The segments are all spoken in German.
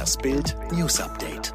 Das Bild News Update.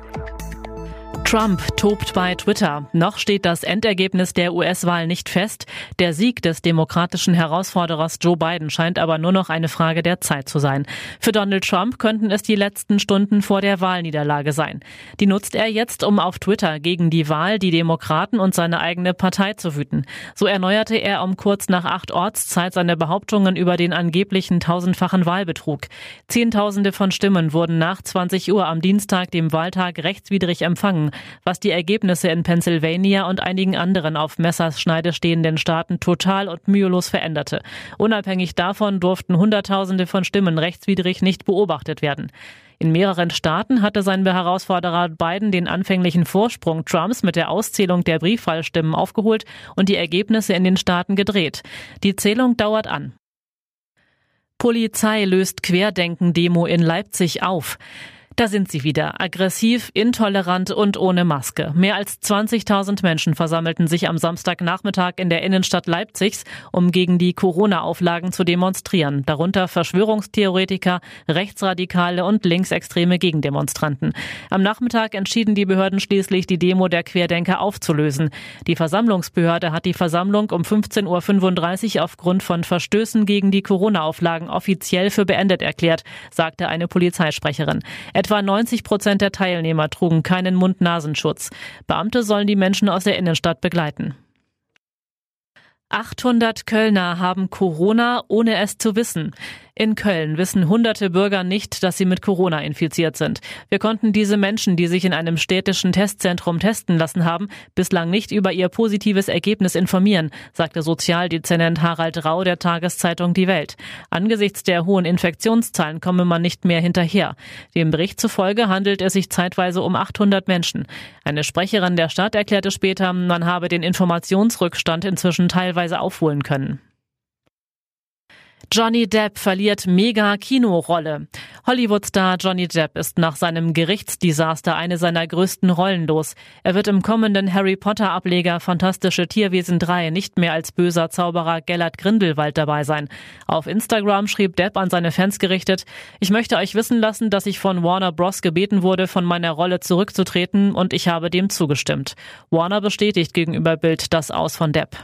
Trump tobt bei Twitter. Noch steht das Endergebnis der US-Wahl nicht fest. Der Sieg des demokratischen Herausforderers Joe Biden scheint aber nur noch eine Frage der Zeit zu sein. Für Donald Trump könnten es die letzten Stunden vor der Wahlniederlage sein. Die nutzt er jetzt, um auf Twitter gegen die Wahl, die Demokraten und seine eigene Partei zu wüten. So erneuerte er um kurz nach acht Ortszeit seine Behauptungen über den angeblichen tausendfachen Wahlbetrug. Zehntausende von Stimmen wurden nach 20 Uhr am Dienstag, dem Wahltag, rechtswidrig empfangen was die Ergebnisse in Pennsylvania und einigen anderen auf Messerschneide stehenden Staaten total und mühelos veränderte. Unabhängig davon durften Hunderttausende von Stimmen rechtswidrig nicht beobachtet werden. In mehreren Staaten hatte sein Herausforderer Biden den anfänglichen Vorsprung Trumps mit der Auszählung der Briefwahlstimmen aufgeholt und die Ergebnisse in den Staaten gedreht. Die Zählung dauert an. Polizei löst Querdenken-Demo in Leipzig auf. Da sind sie wieder, aggressiv, intolerant und ohne Maske. Mehr als 20.000 Menschen versammelten sich am Samstagnachmittag in der Innenstadt Leipzigs, um gegen die Corona-Auflagen zu demonstrieren, darunter Verschwörungstheoretiker, Rechtsradikale und linksextreme Gegendemonstranten. Am Nachmittag entschieden die Behörden schließlich, die Demo der Querdenker aufzulösen. Die Versammlungsbehörde hat die Versammlung um 15.35 Uhr aufgrund von Verstößen gegen die Corona-Auflagen offiziell für beendet erklärt, sagte eine Polizeisprecherin. Etwa 90 Prozent der Teilnehmer trugen keinen Mund-Nasenschutz. Beamte sollen die Menschen aus der Innenstadt begleiten. 800 Kölner haben Corona, ohne es zu wissen. In Köln wissen hunderte Bürger nicht, dass sie mit Corona infiziert sind. Wir konnten diese Menschen, die sich in einem städtischen Testzentrum testen lassen haben, bislang nicht über ihr positives Ergebnis informieren, sagte Sozialdezernent Harald Rau der Tageszeitung Die Welt. Angesichts der hohen Infektionszahlen komme man nicht mehr hinterher. Dem Bericht zufolge handelt es sich zeitweise um 800 Menschen. Eine Sprecherin der Stadt erklärte später, man habe den Informationsrückstand inzwischen teilweise aufholen können. Johnny Depp verliert Mega-Kinorolle. Hollywood-Star Johnny Depp ist nach seinem Gerichtsdesaster eine seiner größten Rollen los. Er wird im kommenden Harry Potter-Ableger Fantastische Tierwesen 3 nicht mehr als böser Zauberer Gellert Grindelwald dabei sein. Auf Instagram schrieb Depp an seine Fans gerichtet, ich möchte euch wissen lassen, dass ich von Warner Bros. gebeten wurde, von meiner Rolle zurückzutreten und ich habe dem zugestimmt. Warner bestätigt gegenüber Bild das Aus von Depp.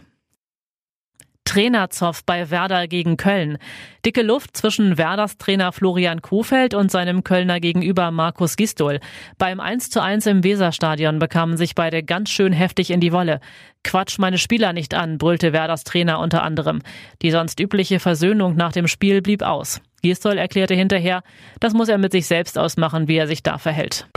Trainerzoff bei Werder gegen Köln. Dicke Luft zwischen Werders Trainer Florian Kofeld und seinem Kölner Gegenüber Markus Gistol. Beim 1 zu 1 im Weserstadion bekamen sich beide ganz schön heftig in die Wolle. Quatsch meine Spieler nicht an, brüllte Werders Trainer unter anderem. Die sonst übliche Versöhnung nach dem Spiel blieb aus. Gistol erklärte hinterher, das muss er mit sich selbst ausmachen, wie er sich da verhält.